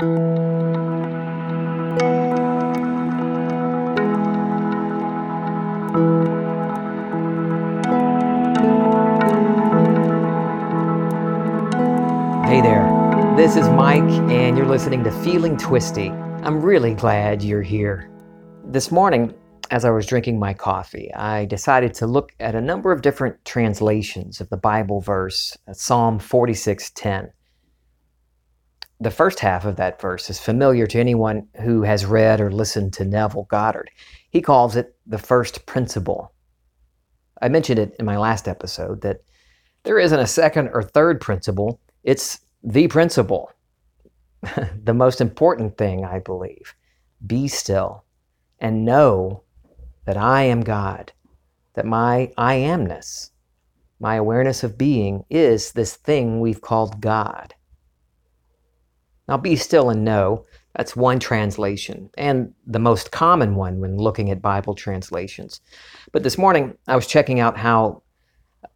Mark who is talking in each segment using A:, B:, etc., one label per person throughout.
A: Hey there, this is Mike, and you're listening to Feeling Twisty. I'm really glad you're here. This morning, as I was drinking my coffee, I decided to look at a number of different translations of the Bible verse, uh, Psalm 46:10. The first half of that verse is familiar to anyone who has read or listened to Neville Goddard. He calls it the first principle. I mentioned it in my last episode that there isn't a second or third principle, it's the principle. the most important thing, I believe. Be still and know that I am God, that my I amness, my awareness of being, is this thing we've called God. Now, be still and know, that's one translation, and the most common one when looking at Bible translations. But this morning, I was checking out how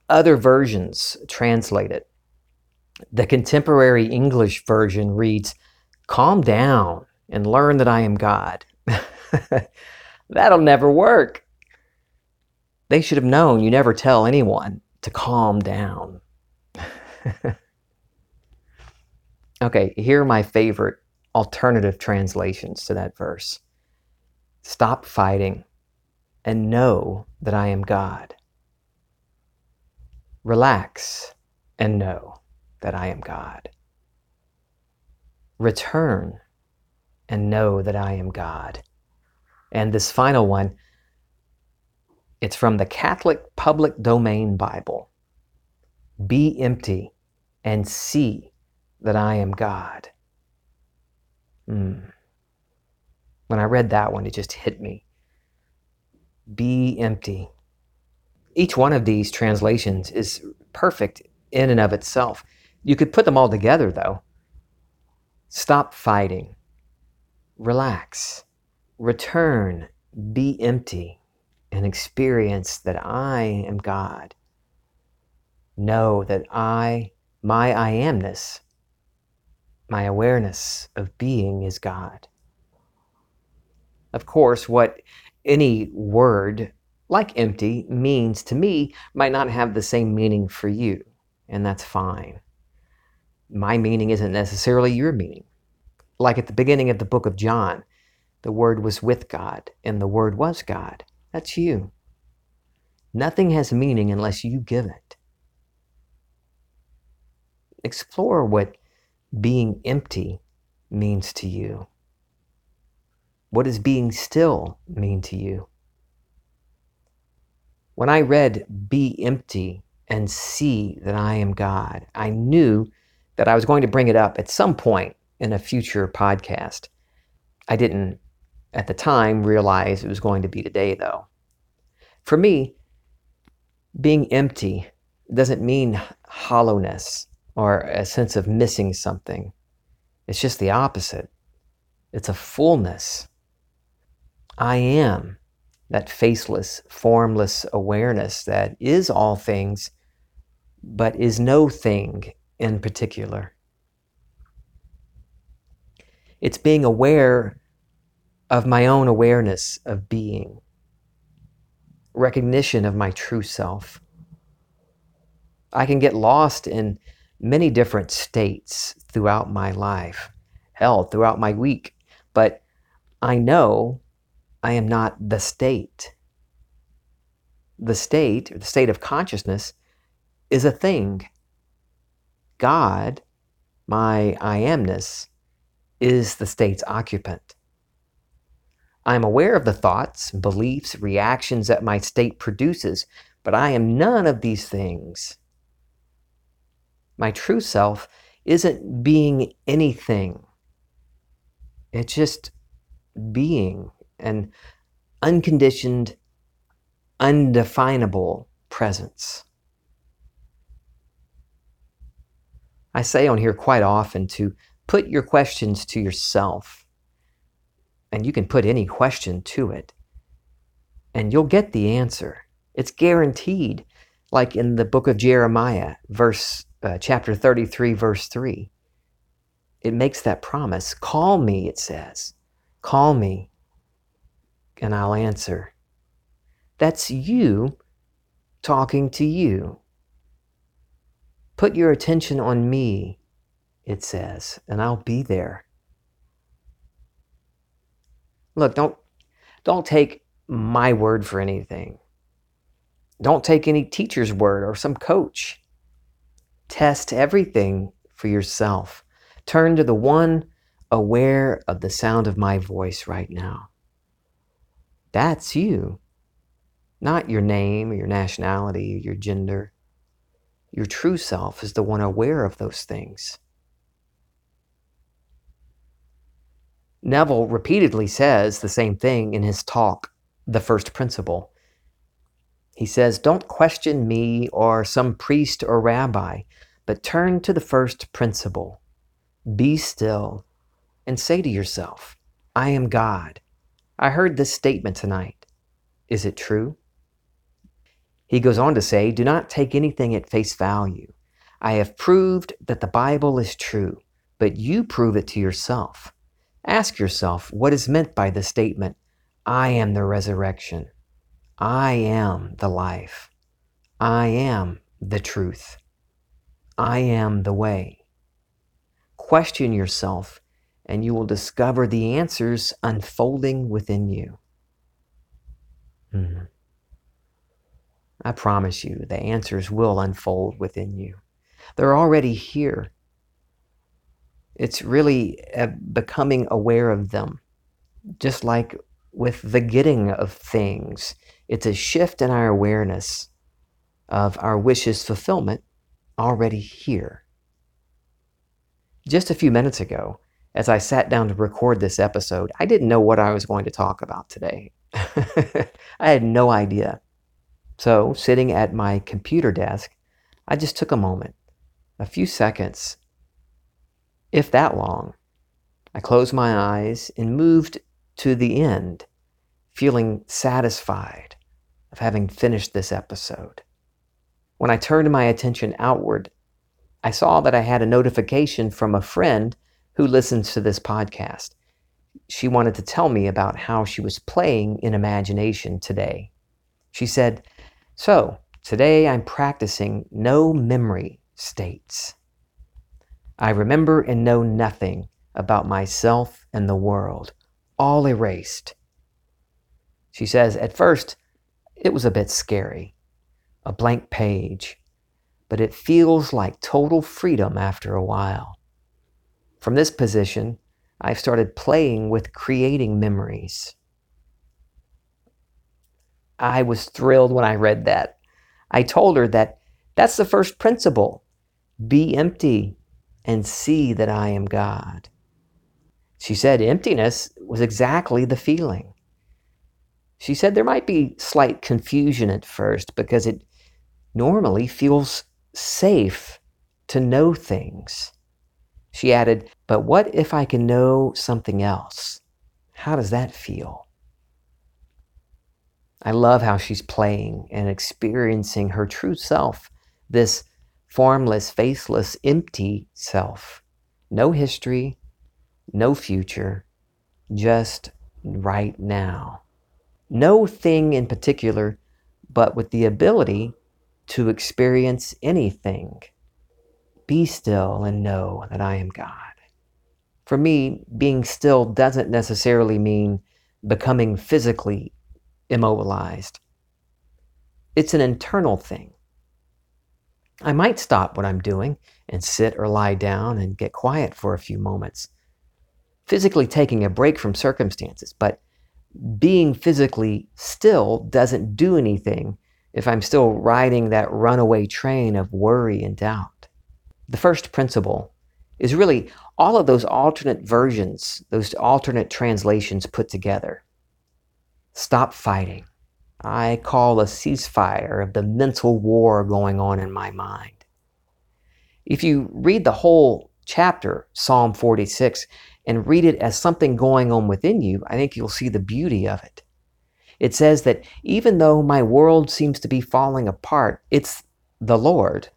A: other versions translate it. The contemporary English version reads, Calm down and learn that I am God. That'll never work. They should have known you never tell anyone to calm down. okay, here are my favorite alternative translations to that verse. Stop fighting and know that I am God. Relax and know that I am God. Return and know that I am God. And this final one, it's from the Catholic Public Domain Bible. Be empty and see that I am God. Mm. When I read that one, it just hit me. Be empty. Each one of these translations is perfect in and of itself. You could put them all together, though. Stop fighting. Relax. Return. Be empty and experience that I am God. Know that I, my I amness, my awareness of being is God. Of course, what any word like empty means to me might not have the same meaning for you, and that's fine. My meaning isn't necessarily your meaning. Like at the beginning of the book of John, the Word was with God, and the Word was God. That's you. Nothing has meaning unless you give it. Explore what being empty means to you. What does being still mean to you? When I read Be empty and see that I am God, I knew that I was going to bring it up at some point in a future podcast. I didn't at the time realize it was going to be today, though. For me, being empty doesn't mean hollowness or a sense of missing something. It's just the opposite. It's a fullness. I am that faceless, formless awareness that is all things, but is no thing in particular. It's being aware of my own awareness of being, recognition of my true self. I can get lost in many different states throughout my life, hell, throughout my week, but I know I am not the state. The state, or the state of consciousness, is a thing. God, my I amness, is the state's occupant. I am aware of the thoughts, beliefs, reactions that my state produces, but I am none of these things. My true self isn't being anything, it's just being an unconditioned, undefinable presence. I say on here quite often to put your questions to yourself, and you can put any question to it, and you'll get the answer. It's guaranteed, like in the book of Jeremiah, verse uh, chapter 33, verse 3. it makes that promise. Call me, it says. Call me, and I'll answer. That's you talking to you. Put your attention on me, it says, and I'll be there. Look, don't don't take my word for anything. Don't take any teacher's word or some coach. Test everything for yourself. Turn to the one aware of the sound of my voice right now. That's you, not your name or your nationality or your gender. Your true self is the one aware of those things. Neville repeatedly says the same thing in his talk, The First Principle. He says, Don't question me or some priest or rabbi, but turn to the first principle. Be still and say to yourself, I am God. I heard this statement tonight. Is it true? He goes on to say, Do not take anything at face value. I have proved that the Bible is true, but you prove it to yourself. Ask yourself what is meant by the statement, I am the resurrection. I am the life. I am the truth. I am the way. Question yourself, and you will discover the answers unfolding within you. Hmm. I promise you, the answers will unfold within you. They're already here. It's really uh, becoming aware of them, just like with the getting of things. It's a shift in our awareness of our wishes' fulfillment already here. Just a few minutes ago, as I sat down to record this episode, I didn't know what I was going to talk about today. I had no idea. So, sitting at my computer desk, I just took a moment, a few seconds, if that long. I closed my eyes and moved to the end, feeling satisfied of having finished this episode. When I turned my attention outward, I saw that I had a notification from a friend who listens to this podcast. She wanted to tell me about how she was playing in imagination today. She said, So, today I'm practicing no memory states. I remember and know nothing about myself and the world, all erased. She says, At first, it was a bit scary, a blank page, but it feels like total freedom after a while. From this position, I've started playing with creating memories. I was thrilled when I read that. I told her that that's the first principle be empty and see that I am God. She said emptiness was exactly the feeling. She said there might be slight confusion at first because it normally feels safe to know things. She added, But what if I can know something else? How does that feel? I love how she's playing and experiencing her true self, this formless, faceless, empty self. No history, no future, just right now no thing in particular, but with the ability to experience anything. Be still and know that I am God. For me, being still doesn't necessarily mean becoming physically immobilized. It's an internal thing. I might stop what I'm doing and sit or lie down and get quiet for a few moments, physically taking a break from circumstances, but being physically still doesn't do anything if I'm still riding that runaway train of worry and doubt. The first principle is really all of those alternate versions, those alternate translations put together. Stop fighting. I call a ceasefire of the mental war going on in my mind. If you read the whole chapter, Psalm 46, and read it as something going on within you, I think you'll see the beauty of it. It says that even though my world seems to be falling apart, it's the Lord,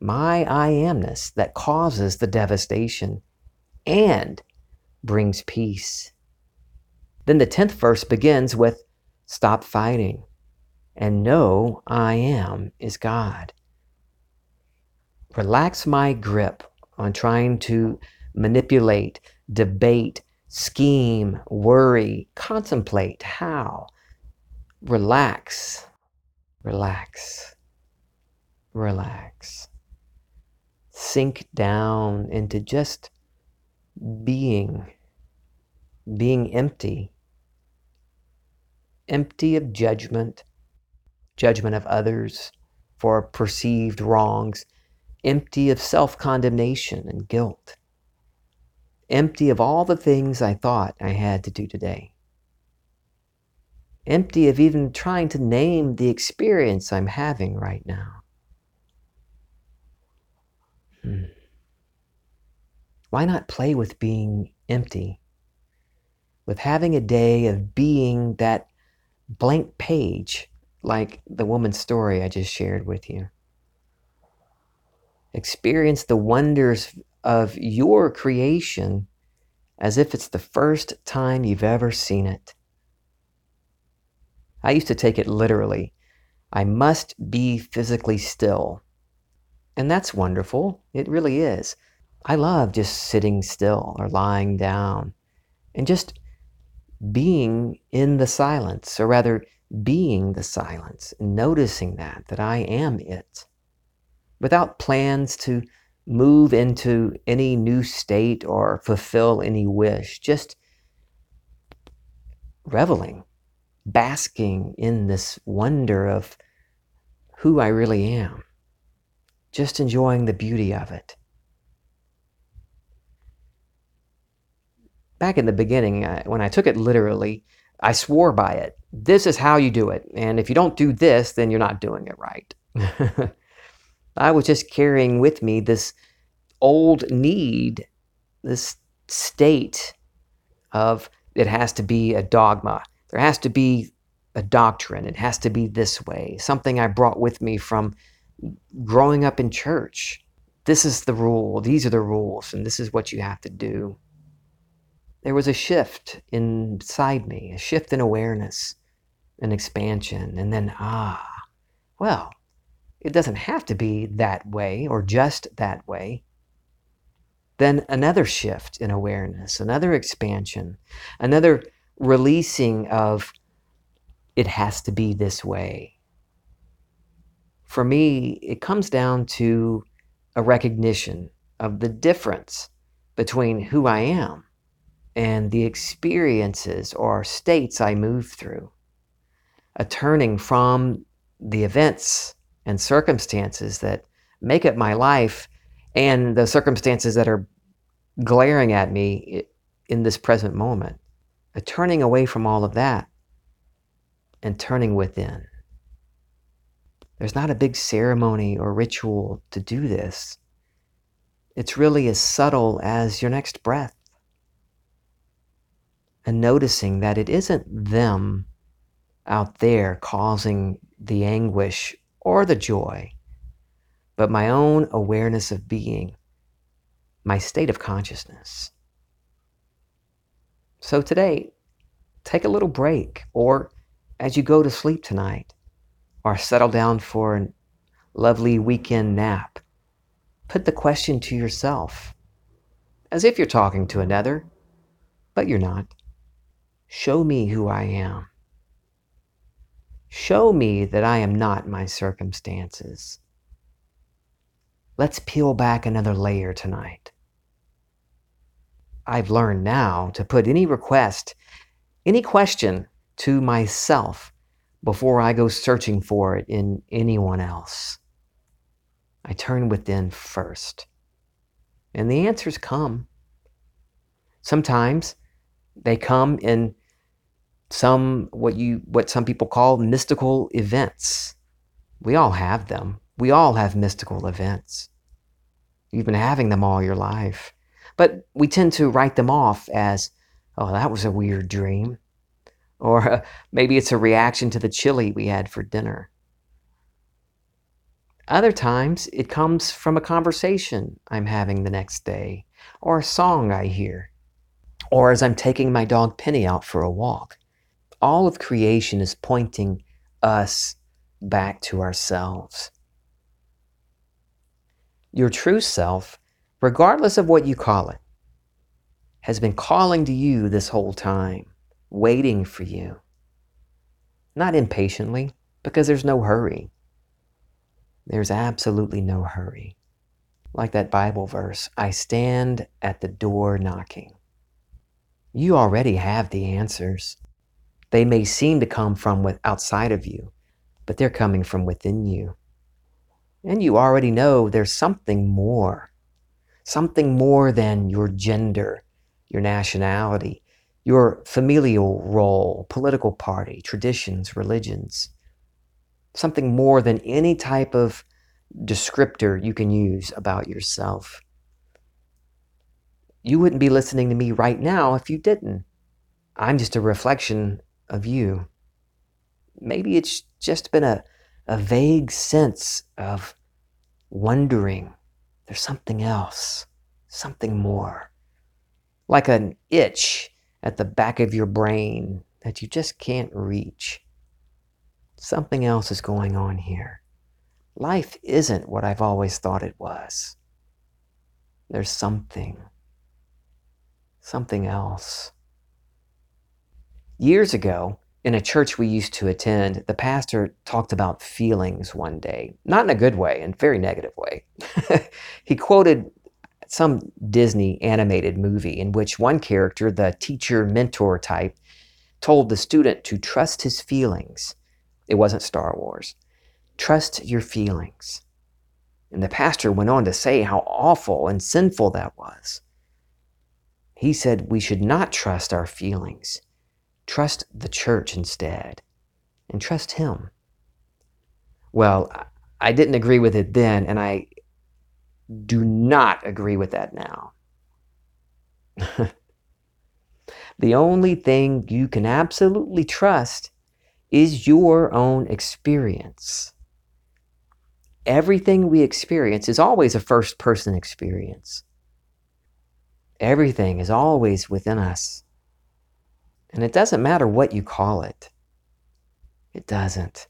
A: my I amness, that causes the devastation and brings peace. Then the 10th verse begins with Stop fighting and know I am is God. Relax my grip on trying to manipulate, debate, scheme, worry, contemplate how. Relax, relax, relax. Sink down into just being, being empty empty of judgment, judgment of others for perceived wrongs, empty of self condemnation and guilt, empty of all the things I thought I had to do today, empty of even trying to name the experience I'm having right now. Hmm. Why not play with being empty? With having a day of being that blank page like the woman's story I just shared with you. Experience the wonders of your creation as if it's the first time you've ever seen it. I used to take it literally. I must be physically still. And that's wonderful. It really is. I love just sitting still or lying down and just being in the silence, or rather, being the silence, noticing that, that I am it, without plans to move into any new state or fulfill any wish, just reveling, basking in this wonder of who I really am, just enjoying the beauty of it. back in the beginning, when I took it literally, I swore by it. This is how you do it. And if you don't do this, then you're not doing it right. I was just carrying with me this old need, this state of it has to be a dogma. There has to be a doctrine. It has to be this way. Something I brought with me from growing up in church. This is the rule. These are the rules, and this is what you have to do there was a shift inside me, a shift in awareness, an expansion, and then, ah, well, it doesn't have to be that way or just that way. Then another shift in awareness, another expansion, another releasing of it has to be this way. For me, it comes down to a recognition of the difference between who I am and the experiences or states I move through. A turning from the events and circumstances that make up my life and the circumstances that are glaring at me in this present moment. A turning away from all of that and turning within. There's not a big ceremony or ritual to do this. It's really as subtle as your next breath and noticing that it isn't them out there causing the anguish or the joy, but my own awareness of being, my state of consciousness. So today, take a little break, or as you go to sleep tonight, or settle down for a lovely weekend nap, put the question to yourself, as if you're talking to another, but you're not. Show me who I am. Show me that I am not my circumstances. Let's peel back another layer tonight. I've learned now to put any request, any question to myself before I go searching for it in anyone else. I turn within first. And the answers come. Sometimes they come in some what you what some people call mystical events. We all have them. We all have mystical events. You've been having them all your life. But we tend to write them off as, oh, that was a weird dream. Or uh, maybe it's a reaction to the chili we had for dinner. Other times, it comes from a conversation I'm having the next day, or a song I hear, or as I'm taking my dog Penny out for a walk. All of creation is pointing us back to ourselves. Your true self, regardless of what you call it, has been calling to you this whole time, waiting for you. Not impatiently, because there's no hurry. There's absolutely no hurry. Like that Bible verse, I stand at the door knocking. You already have the answers. They may seem to come from outside of you, but they're coming from within you. And you already know there's something more, something more than your gender, your nationality, your familial role, political party, traditions, religions something more than any type of descriptor you can use about yourself. You wouldn't be listening to me right now if you didn't. I'm just a reflection of you. Maybe it's just been a, a vague sense of wondering there's something else, something more. Like an itch at the back of your brain that you just can't reach. Something else is going on here. Life isn't what I've always thought it was. There's something, something else. Years ago, in a church we used to attend, the pastor talked about feelings one day, not in a good way, in a very negative way. he quoted some Disney animated movie in which one character, the teacher mentor type, told the student to trust his feelings it wasn't Star Wars. Trust your feelings. And the pastor went on to say how awful and sinful that was. He said we should not trust our feelings. Trust the church instead, and trust Him. Well, I didn't agree with it then, and I do not agree with that now. the only thing you can absolutely trust is your own experience. Everything we experience is always a first person experience. Everything is always within us. And it doesn't matter what you call it, it doesn't.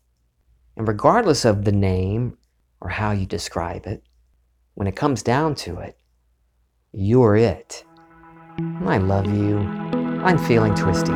A: And regardless of the name or how you describe it, when it comes down to it, you're it. And I love you. I'm feeling twisty.